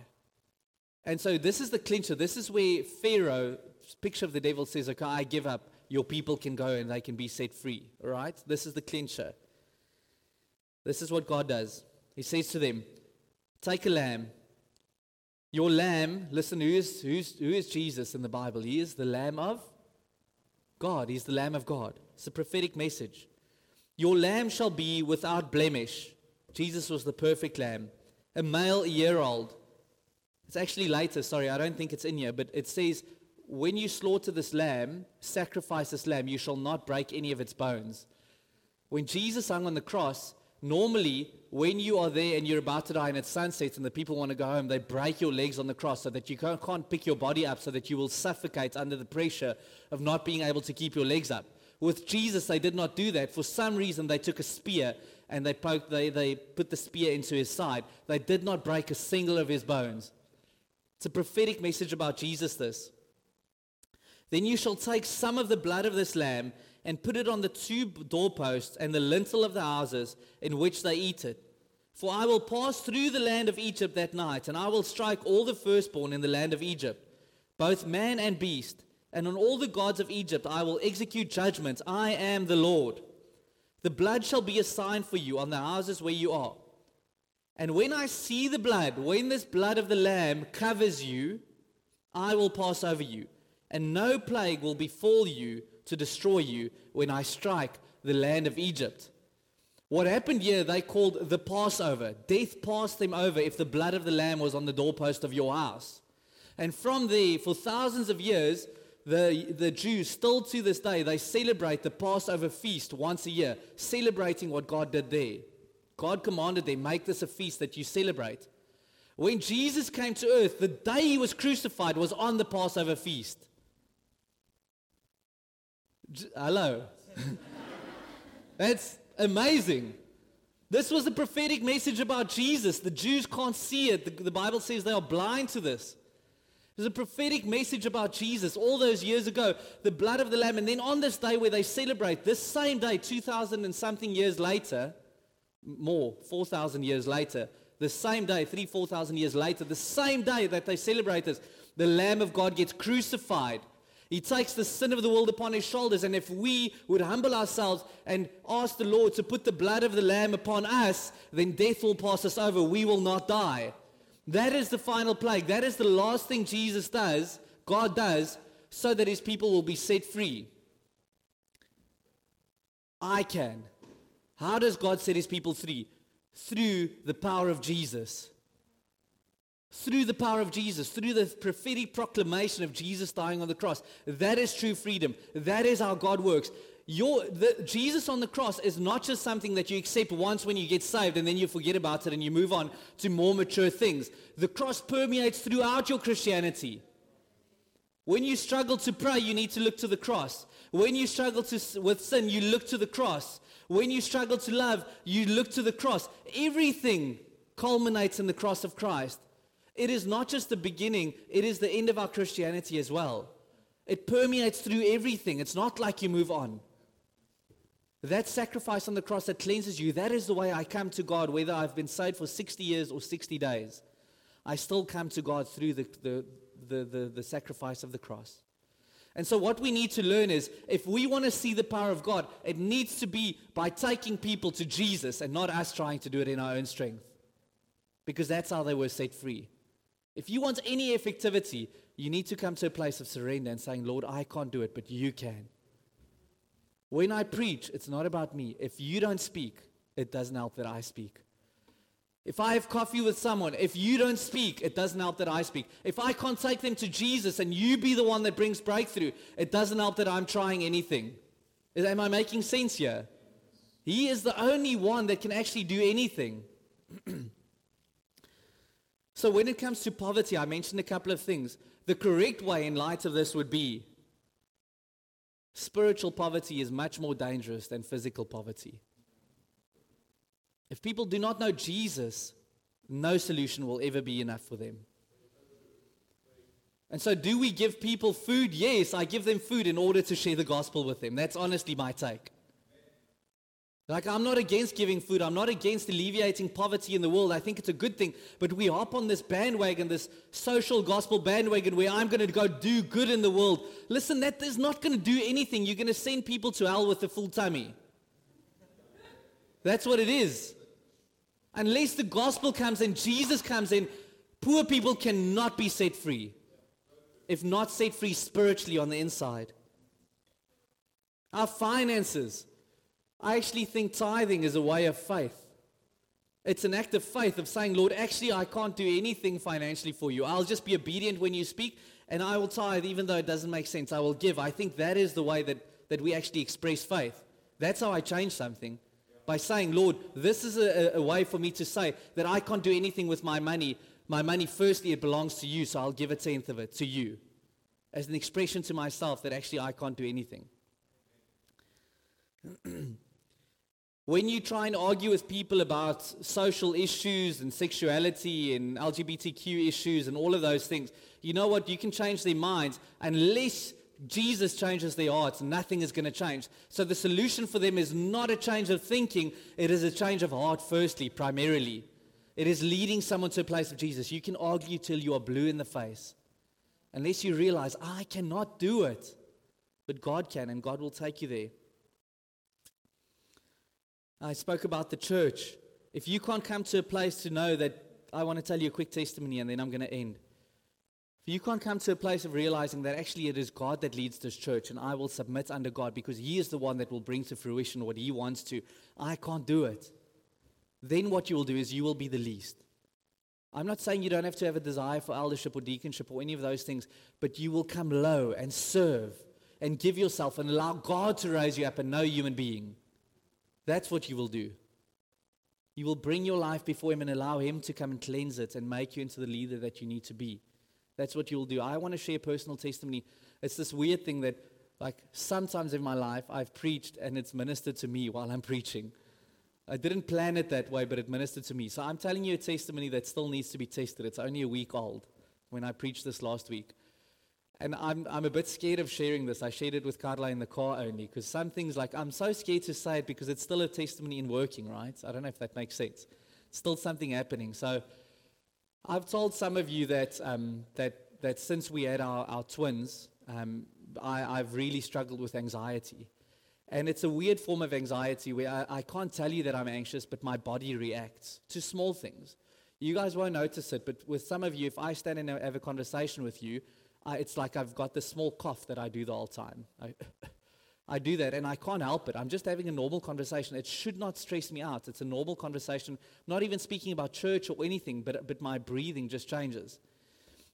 And so, this is the clincher. This is where Pharaoh, picture of the devil, says, Okay, I give up your people can go and they can be set free. All right? This is the clincher. This is what God does. He says to them, Take a lamb. Your lamb, listen, who is, who's, who is Jesus in the Bible? He is the Lamb of God. He's the Lamb of God. It's a prophetic message. Your lamb shall be without blemish. Jesus was the perfect lamb. A male year old. It's actually later, sorry, I don't think it's in here, but it says when you slaughter this lamb, sacrifice this lamb, you shall not break any of its bones. When Jesus hung on the cross, normally when you are there and you're about to die and it's sunset and the people want to go home, they break your legs on the cross so that you can't, can't pick your body up so that you will suffocate under the pressure of not being able to keep your legs up. With Jesus, they did not do that. For some reason, they took a spear and they, poked, they, they put the spear into his side. They did not break a single of his bones. It's a prophetic message about Jesus, this. Then you shall take some of the blood of this lamb and put it on the two doorposts and the lintel of the houses in which they eat it. For I will pass through the land of Egypt that night, and I will strike all the firstborn in the land of Egypt, both man and beast, and on all the gods of Egypt I will execute judgment. I am the Lord. The blood shall be a sign for you on the houses where you are. And when I see the blood, when this blood of the lamb covers you, I will pass over you and no plague will befall you to destroy you when I strike the land of Egypt. What happened here, they called the Passover. Death passed them over if the blood of the lamb was on the doorpost of your house. And from there, for thousands of years, the, the Jews, still to this day, they celebrate the Passover feast once a year, celebrating what God did there. God commanded them, make this a feast that you celebrate. When Jesus came to earth, the day he was crucified was on the Passover feast. Hello. That's amazing. This was a prophetic message about Jesus. The Jews can't see it. The, the Bible says they are blind to this. There's a prophetic message about Jesus all those years ago, the blood of the Lamb. And then on this day where they celebrate, this same day, 2,000 and something years later, more, 4,000 years later, the same day, three, 4,000 years later, the same day that they celebrate this, the Lamb of God gets crucified. He takes the sin of the world upon his shoulders. And if we would humble ourselves and ask the Lord to put the blood of the Lamb upon us, then death will pass us over. We will not die. That is the final plague. That is the last thing Jesus does, God does, so that his people will be set free. I can. How does God set his people free? Through the power of Jesus. Through the power of Jesus, through the prophetic proclamation of Jesus dying on the cross. That is true freedom. That is how God works. Your, the, Jesus on the cross is not just something that you accept once when you get saved and then you forget about it and you move on to more mature things. The cross permeates throughout your Christianity. When you struggle to pray, you need to look to the cross. When you struggle to, with sin, you look to the cross. When you struggle to love, you look to the cross. Everything culminates in the cross of Christ. It is not just the beginning, it is the end of our Christianity as well. It permeates through everything. It's not like you move on. That sacrifice on the cross that cleanses you, that is the way I come to God, whether I've been saved for 60 years or 60 days. I still come to God through the, the, the, the, the sacrifice of the cross. And so, what we need to learn is if we want to see the power of God, it needs to be by taking people to Jesus and not us trying to do it in our own strength. Because that's how they were set free. If you want any effectivity, you need to come to a place of surrender and saying, Lord, I can't do it, but you can. When I preach, it's not about me. If you don't speak, it doesn't help that I speak. If I have coffee with someone, if you don't speak, it doesn't help that I speak. If I can't take them to Jesus and you be the one that brings breakthrough, it doesn't help that I'm trying anything. Am I making sense here? He is the only one that can actually do anything. so when it comes to poverty, I mentioned a couple of things. The correct way in light of this would be spiritual poverty is much more dangerous than physical poverty. If people do not know Jesus, no solution will ever be enough for them. And so, do we give people food? Yes, I give them food in order to share the gospel with them. That's honestly my take. Like, I'm not against giving food. I'm not against alleviating poverty in the world. I think it's a good thing. But we hop on this bandwagon, this social gospel bandwagon, where I'm going to go do good in the world. Listen, that is not going to do anything. You're going to send people to hell with a full tummy. That's what it is. Unless the gospel comes in, Jesus comes in, poor people cannot be set free. If not set free spiritually on the inside. Our finances. I actually think tithing is a way of faith. It's an act of faith of saying, Lord, actually, I can't do anything financially for you. I'll just be obedient when you speak, and I will tithe even though it doesn't make sense. I will give. I think that is the way that, that we actually express faith. That's how I change something by saying, Lord, this is a, a, way for me to say that I can't do anything with my money. My money, firstly, it belongs to you, so I'll give a tenth of it to you as an expression to myself that actually I can't do anything. when you try and argue with people about social issues and sexuality and LGBTQ issues and all of those things, you know what? You can change their minds unless Jesus changes their hearts, nothing is going to change. So the solution for them is not a change of thinking, it is a change of heart, firstly, primarily. It is leading someone to a place of Jesus. You can argue till you are blue in the face, unless you realize, I cannot do it. But God can, and God will take you there. I spoke about the church. If you can't come to a place to know that, I want to tell you a quick testimony and then I'm going to end. If you can't come to a place of realizing that actually it is God that leads this church and I will submit under God because He is the one that will bring to fruition what He wants to, I can't do it. Then what you will do is you will be the least. I'm not saying you don't have to have a desire for eldership or deaconship or any of those things, but you will come low and serve and give yourself and allow God to raise you up and no human being. That's what you will do. You will bring your life before Him and allow Him to come and cleanse it and make you into the leader that you need to be. That's what you'll do. I want to share personal testimony. It's this weird thing that, like, sometimes in my life I've preached and it's ministered to me while I'm preaching. I didn't plan it that way, but it ministered to me. So I'm telling you a testimony that still needs to be tested. It's only a week old when I preached this last week. And I'm, I'm a bit scared of sharing this. I shared it with Carla in the car only because some things like I'm so scared to say it because it's still a testimony in working, right? I don't know if that makes sense. still something happening. So I've told some of you that, um, that, that since we had our, our twins, um, I, I've really struggled with anxiety. And it's a weird form of anxiety where I, I, can't tell you that I'm anxious, but my body reacts to small things. You guys won't notice it, but with some of you, if I stand and have a conversation with you, I, it's like I've got this small cough that I do the whole time. I, I do that and I can't help it. I'm just having a normal conversation. It should not stress me out. It's a normal conversation, not even speaking about church or anything, but, but my breathing just changes.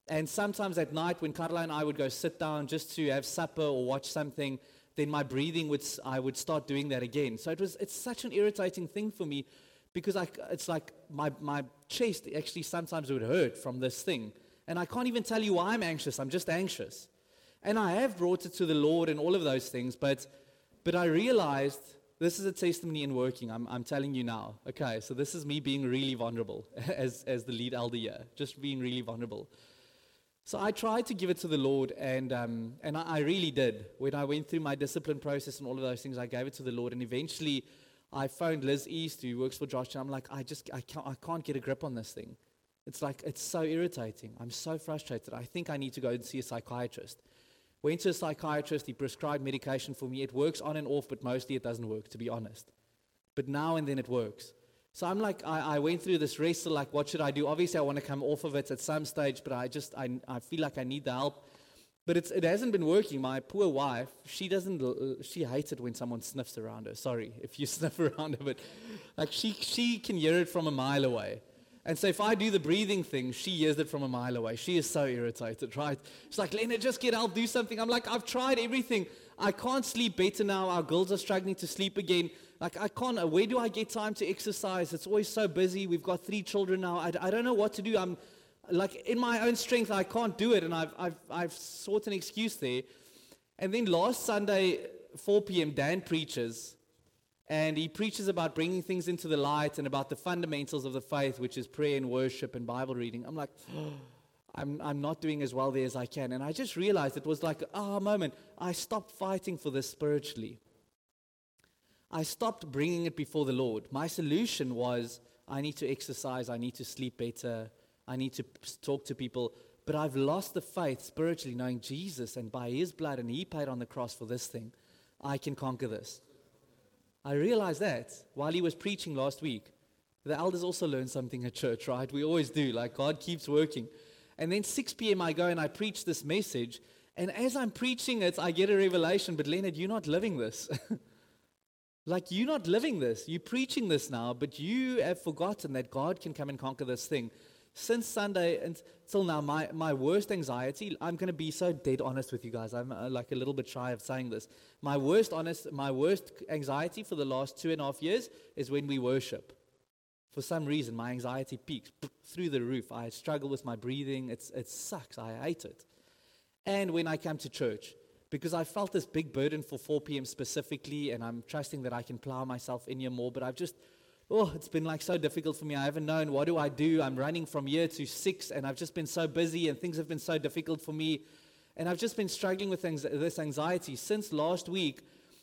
And sometimes at night, when Carla and I would go sit down just to have supper or watch something, then my breathing would, I would start doing that again. So it was, it's such an irritating thing for me because I, it's like my, my chest actually sometimes would hurt from this thing. And I can't even tell you why I'm anxious. I'm just anxious. And I have brought it to the Lord and all of those things, but, but I realized this is a testimony in working. I'm, I'm telling you now. Okay, so this is me being really vulnerable as, as the lead elder here, just being really vulnerable. So I tried to give it to the Lord, and, um, and I, I, really did. When I went through my discipline process and all of those things, I gave it to the Lord, and eventually I phoned Liz East, who works for Josh, and I'm like, I just I can't, I can't get a grip on this thing. It's like, it's so irritating. I'm so frustrated. I think I need to go and see a psychiatrist. Went to a psychiatrist, he prescribed medication for me. It works on and off, but mostly it doesn't work, to be honest. But now and then it works. So I'm like, I, I went through this wrestle, like, what should I do? Obviously, I want to come off of it at some stage, but I just, I, I feel like I need the help. But it's, it hasn't been working. My poor wife, she doesn't, she hates it when someone sniffs around her. Sorry if you sniff around her, but like she, she can hear it from a mile away. And so if I do the breathing thing, she hears it from a mile away. She is so irritated, right? She's like, Leonard, just get help, do something. I'm like, I've tried everything. I can't sleep better now. Our girls are struggling to sleep again. Like, I can't, uh, where do I get time to exercise? It's always so busy. We've got three children now. I, I don't know what to do. I'm like, in my own strength, I can't do it. And I've, I've, I've sought an excuse there. And then last Sunday, 4 p.m., Dan preaches and he preaches about bringing things into the light and about the fundamentals of the faith, which is prayer and worship and Bible reading. I'm like, oh, I'm, I'm not doing as well there as I can. And I just realized it was like ah moment. I stopped fighting for this spiritually. I stopped bringing it before the Lord. My solution was I need to exercise, I need to sleep better, I need to talk to people. But I've lost the faith spiritually, knowing Jesus and by his blood, and he paid on the cross for this thing, I can conquer this. I realized that while he was preaching last week. The elders also learn something at church, right? We always do. Like God keeps working. And then 6 p.m., I go and I preach this message. And as I'm preaching it, I get a revelation. But Leonard, you're not living this. like you're not living this. You're preaching this now, but you have forgotten that God can come and conquer this thing since Sunday until now, my, my worst anxiety, I'm going to be so dead honest with you guys. I'm uh, like a little bit shy of saying this. My worst honest, my worst anxiety for the last two and a half years is when we worship. For some reason, my anxiety peaks through the roof. I struggle with my breathing. It's, it sucks. I hate it. And when I come to church, because I felt this big burden for 4 p.m. specifically, and I'm trusting that I can plow myself in here more, but I've just oh, it's been like so difficult for me. I haven't known what do I do. I'm running from year to six, and I've just been so busy, and things have been so difficult for me. And I've just been struggling with things, this anxiety. Since last week,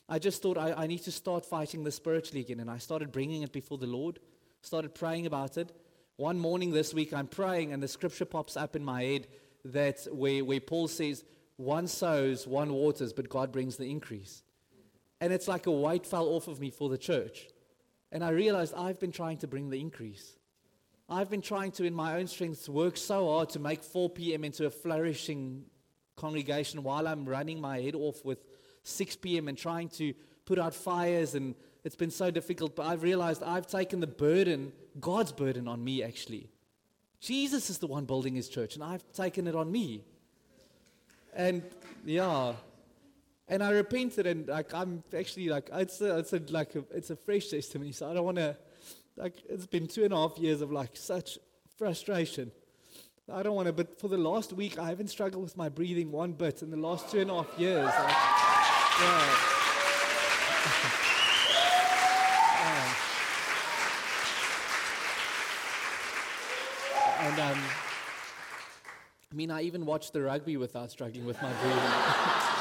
I just thought I, I need to start fighting this spiritually again. And I started bringing it before the Lord, started praying about it. One morning this week, I'm praying, and the scripture pops up in my head that where, where Paul says, One sows, one waters, but God brings the increase. And it's like a weight fell off of me for the church. And I realized I've been trying to bring the increase. I've been trying to, in my own strength, work so hard to make 4 p.m. into a flourishing congregation while I'm running my head off with 6 p.m. and trying to put out fires. And it's been so difficult. But I've realized I've taken the burden, God's burden, on me actually. Jesus is the one building his church, and I've taken it on me. And yeah, and I repented, and like I'm actually like it's a, it's a, like a, it's a fresh testimony. So I don't want to like it's been two and a half years of like such frustration. I don't want to, but for the last week, I haven't struggled with my breathing one bit. In the last two and a half years, like, yeah. And um, I mean, I even watched the rugby without struggling with my breathing.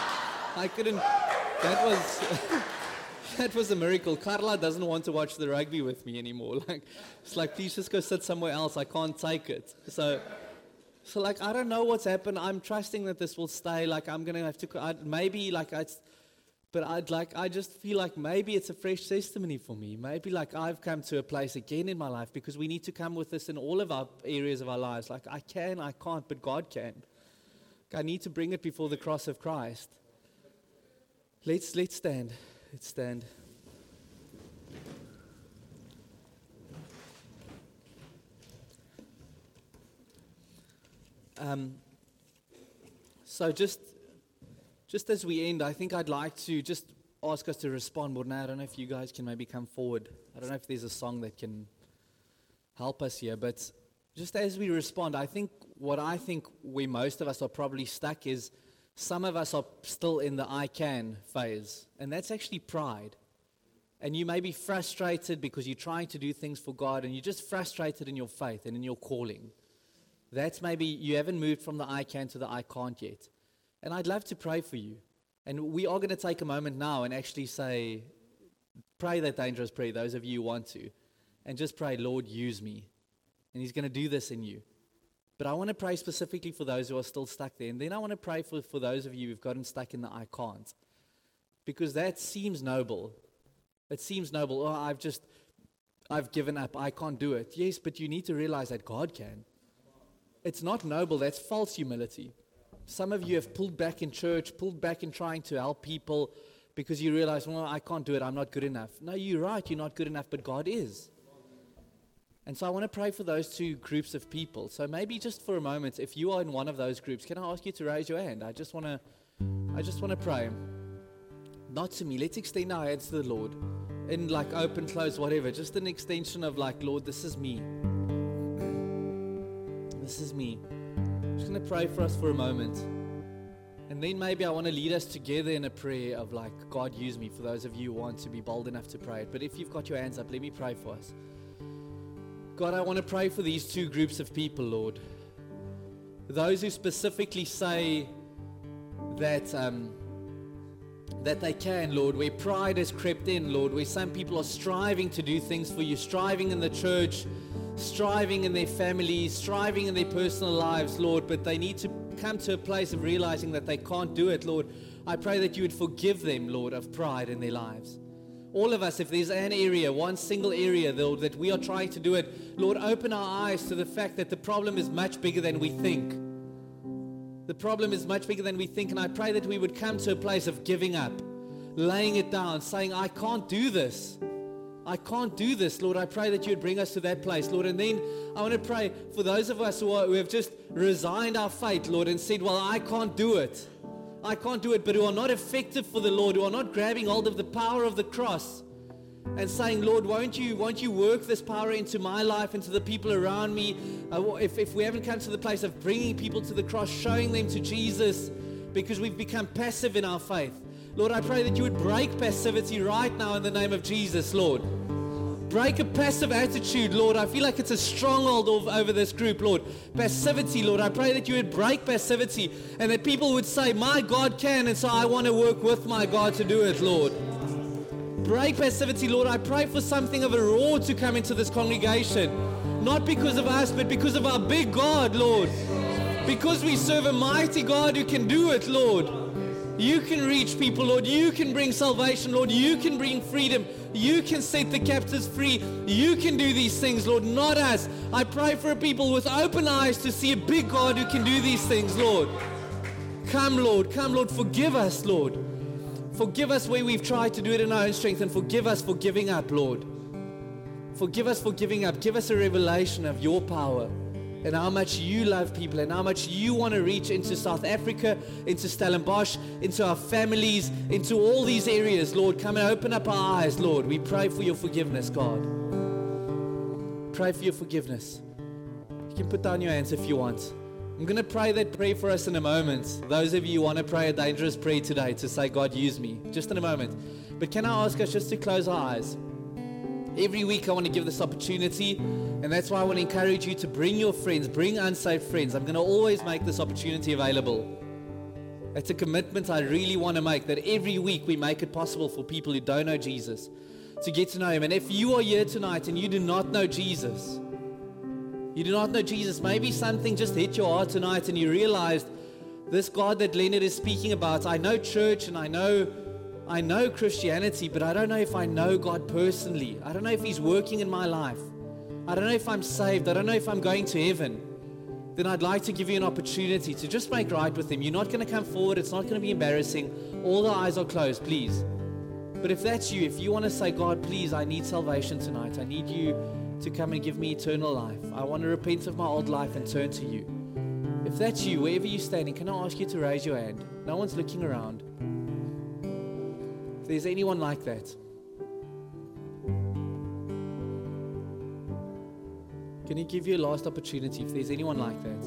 I couldn't. That was. that was a miracle. Carla doesn't want to watch the rugby with me anymore. Like, it's like, please just go sit somewhere else. I can't take it. So, so like, I don't know what's happened. I'm trusting that this will stay. Like, I'm gonna have to. I, maybe like I. But I'd like, I just feel like maybe it's a fresh testimony for me. Maybe like I've come to a place again in my life because we need to come with this in all of our areas of our lives. Like I can, I can't, but God can. I need to bring it before the cross of Christ. Let's let's stand. Let's stand. Um, so just just as we end, I think I'd like to just ask us to respond. But now I don't know if you guys can maybe come forward. I don't know if there's a song that can help us here, but just as we respond, I think what I think we most of us are probably stuck is some of us are still in the I can phase, and that's actually pride. And you may be frustrated because you're trying to do things for God and you're just frustrated in your faith and in your calling. That's maybe you haven't moved from the I can to the I can't yet. And I'd love to pray for you. And we are going to take a moment now and actually say, pray that dangerous prayer, those of you who want to. And just pray, Lord, use me. And He's going to do this in you. But I want to pray specifically for those who are still stuck there. And then I want to pray for, for those of you who've gotten stuck in the I can't. Because that seems noble. It seems noble. Oh, I've just, I've given up. I can't do it. Yes, but you need to realize that God can. It's not noble. That's false humility. Some of you have pulled back in church, pulled back in trying to help people because you realize, well, I can't do it. I'm not good enough. No, you're right. You're not good enough, but God is. And so I want to pray for those two groups of people. So maybe just for a moment, if you are in one of those groups, can I ask you to raise your hand? I just want to, I just want to pray. Not to me. Let's extend our hands to the Lord in like open, close, whatever. Just an extension of like, Lord, this is me. This is me just going to pray for us for a moment. And then maybe I want to lead us together in a prayer of like, God, use me for those of you who want to be bold enough to pray it. But if you've got your hands up, let me pray for us. God, I want to pray for these two groups of people, Lord. Those who specifically say that, um, that they can, Lord, where pride has crept in, Lord, where some people are striving to do things for you, striving in the church striving in their families, striving in their personal lives, Lord, but they need to come to a place of realizing that they can't do it, Lord. I pray that you would forgive them, Lord, of pride in their lives. All of us, if there's an area, one single area, Lord, that we are trying to do it, Lord, open our eyes to the fact that the problem is much bigger than we think. The problem is much bigger than we think, and I pray that we would come to a place of giving up, laying it down, saying, I can't do this. I can't do this, Lord. I pray that you would bring us to that place, Lord. And then I want to pray for those of us who, are, who have just resigned our fate, Lord, and said, Well, I can't do it. I can't do it, but who are not effective for the Lord, who are not grabbing hold of the power of the cross and saying, Lord, won't you, won't you work this power into my life, into the people around me? Uh, if, if we haven't come to the place of bringing people to the cross, showing them to Jesus, because we've become passive in our faith. Lord, I pray that you would break passivity right now in the name of Jesus, Lord. Break a passive attitude, Lord. I feel like it's a stronghold over this group, Lord. Passivity, Lord. I pray that you would break passivity and that people would say, My God can, and so I want to work with my God to do it, Lord. Break passivity, Lord. I pray for something of a roar to come into this congregation. Not because of us, but because of our big God, Lord. Because we serve a mighty God who can do it, Lord. You can reach people, Lord. You can bring salvation, Lord. You can bring freedom. You can set the captives free. You can do these things, Lord, not us. I pray for a people with open eyes to see a big God who can do these things, Lord. Come, Lord. Come, Lord. Forgive us, Lord. Forgive us where we've tried to do it in our own strength and forgive us for giving up, Lord. Forgive us for giving up. Give us a revelation of your power and how much you love people and how much you want to reach into South Africa, into Stellenbosch, into our families, into all these areas. Lord, come and open up our eyes, Lord. We pray for your forgiveness, God. Pray for your forgiveness. You can put down your hands if you want. I'm going to pray that prayer for us in a moment. Those of you who want to pray a dangerous prayer today to say, God, use me, just in a moment. But can I ask us just to close our eyes? Every week I want to give this opportunity, and that's why I want to encourage you to bring your friends, bring unsaved friends. I'm going to always make this opportunity available. It's a commitment I really want to make that every week we make it possible for people who don't know Jesus to get to know him. And if you are here tonight and you do not know Jesus, you do not know Jesus, maybe something just hit your heart tonight and you realized this God that Leonard is speaking about, I know church and I know I know Christianity, but I don't know if I know God personally. I don't know if He's working in my life. I don't know if I'm saved. I don't know if I'm going to heaven. Then I'd like to give you an opportunity to just make right with Him. You're not going to come forward. It's not going to be embarrassing. All the eyes are closed, please. But if that's you, if you want to say, God, please, I need salvation tonight. I need you to come and give me eternal life. I want to repent of my old life and turn to you. If that's you, wherever you're standing, can I ask you to raise your hand? No one's looking around there's anyone like that, can you give you a last opportunity if there's anyone like that?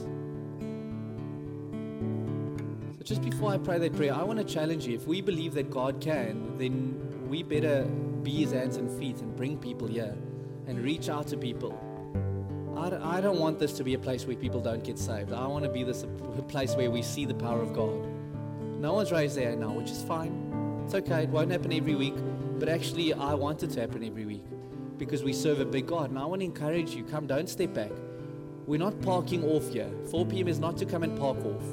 So just before I pray that prayer, I want to challenge you. If we believe that God can, then we better be his hands and feet and bring people here and reach out to people. I don't want this to be a place where people don't get saved. I want to be this place where we see the power of God. No one's raised their hand now, which is fine. It's okay, it won't happen every week, but actually, I want it to happen every week because we serve a big God. And I want to encourage you come, don't step back. We're not parking off here. 4 p.m. is not to come and park off.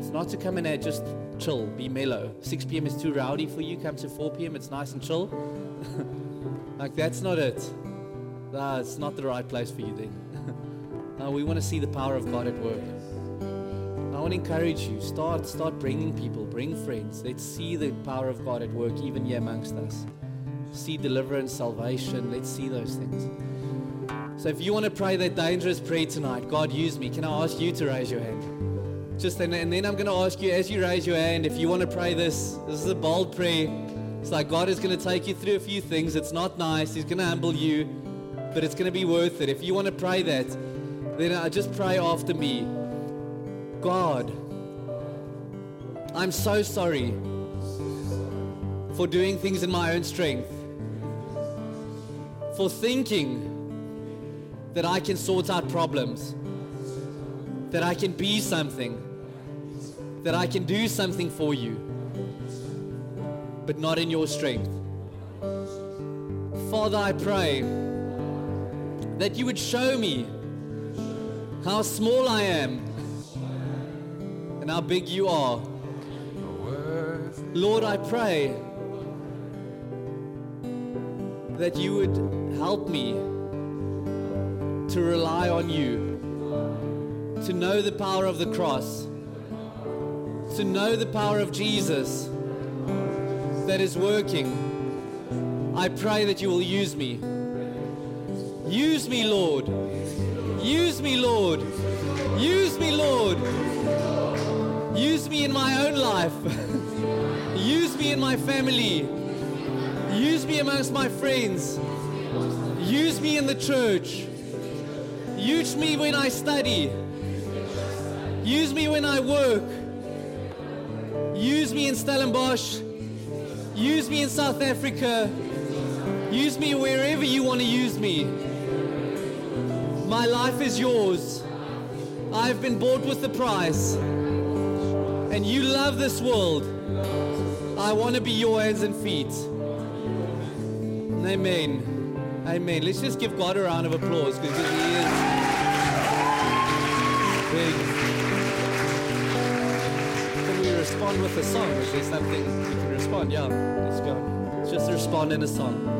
It's not to come in and uh, just chill, be mellow. 6 p.m. is too rowdy for you. Come to 4 p.m., it's nice and chill. like, that's not it. That's not the right place for you then. no, we want to see the power of God at work. I want to encourage you. Start, start bringing people, bring friends. Let's see the power of God at work even here amongst us. See deliverance, salvation. Let's see those things. So if you want to pray that dangerous prayer tonight, God use me, can I ask you to raise your hand? Just then, and then I'm going to ask you as you raise your hand, if you want to pray this, this is a bold prayer. It's like God is going to take you through a few things. It's not nice. He's going to humble you, but it's going to be worth it. If you want to pray that, then I just pray after me. God, I'm so sorry for doing things in my own strength, for thinking that I can sort out problems, that I can be something, that I can do something for you, but not in your strength. Father, I pray that you would show me how small I am and how big you are. Lord, I pray that you would help me to rely on you, to know the power of the cross, to know the power of Jesus that is working. I pray that you will use me. Use me, Lord. Use me, Lord. Use me, Lord. Use me in my own life. Use me in my family. Use me amongst my friends. Use me in the church. Use me when I study. Use me when I work. Use me in Stellenbosch. Use me in South Africa. Use me wherever you want to use me. My life is yours. I've been bought with the price and you love this world, I want to be your hands and feet. Amen. Amen. Let's just give God a round of applause because He is big. Can we respond with a song? Is there something we can respond? Yeah, let's go. Let's just respond in a song.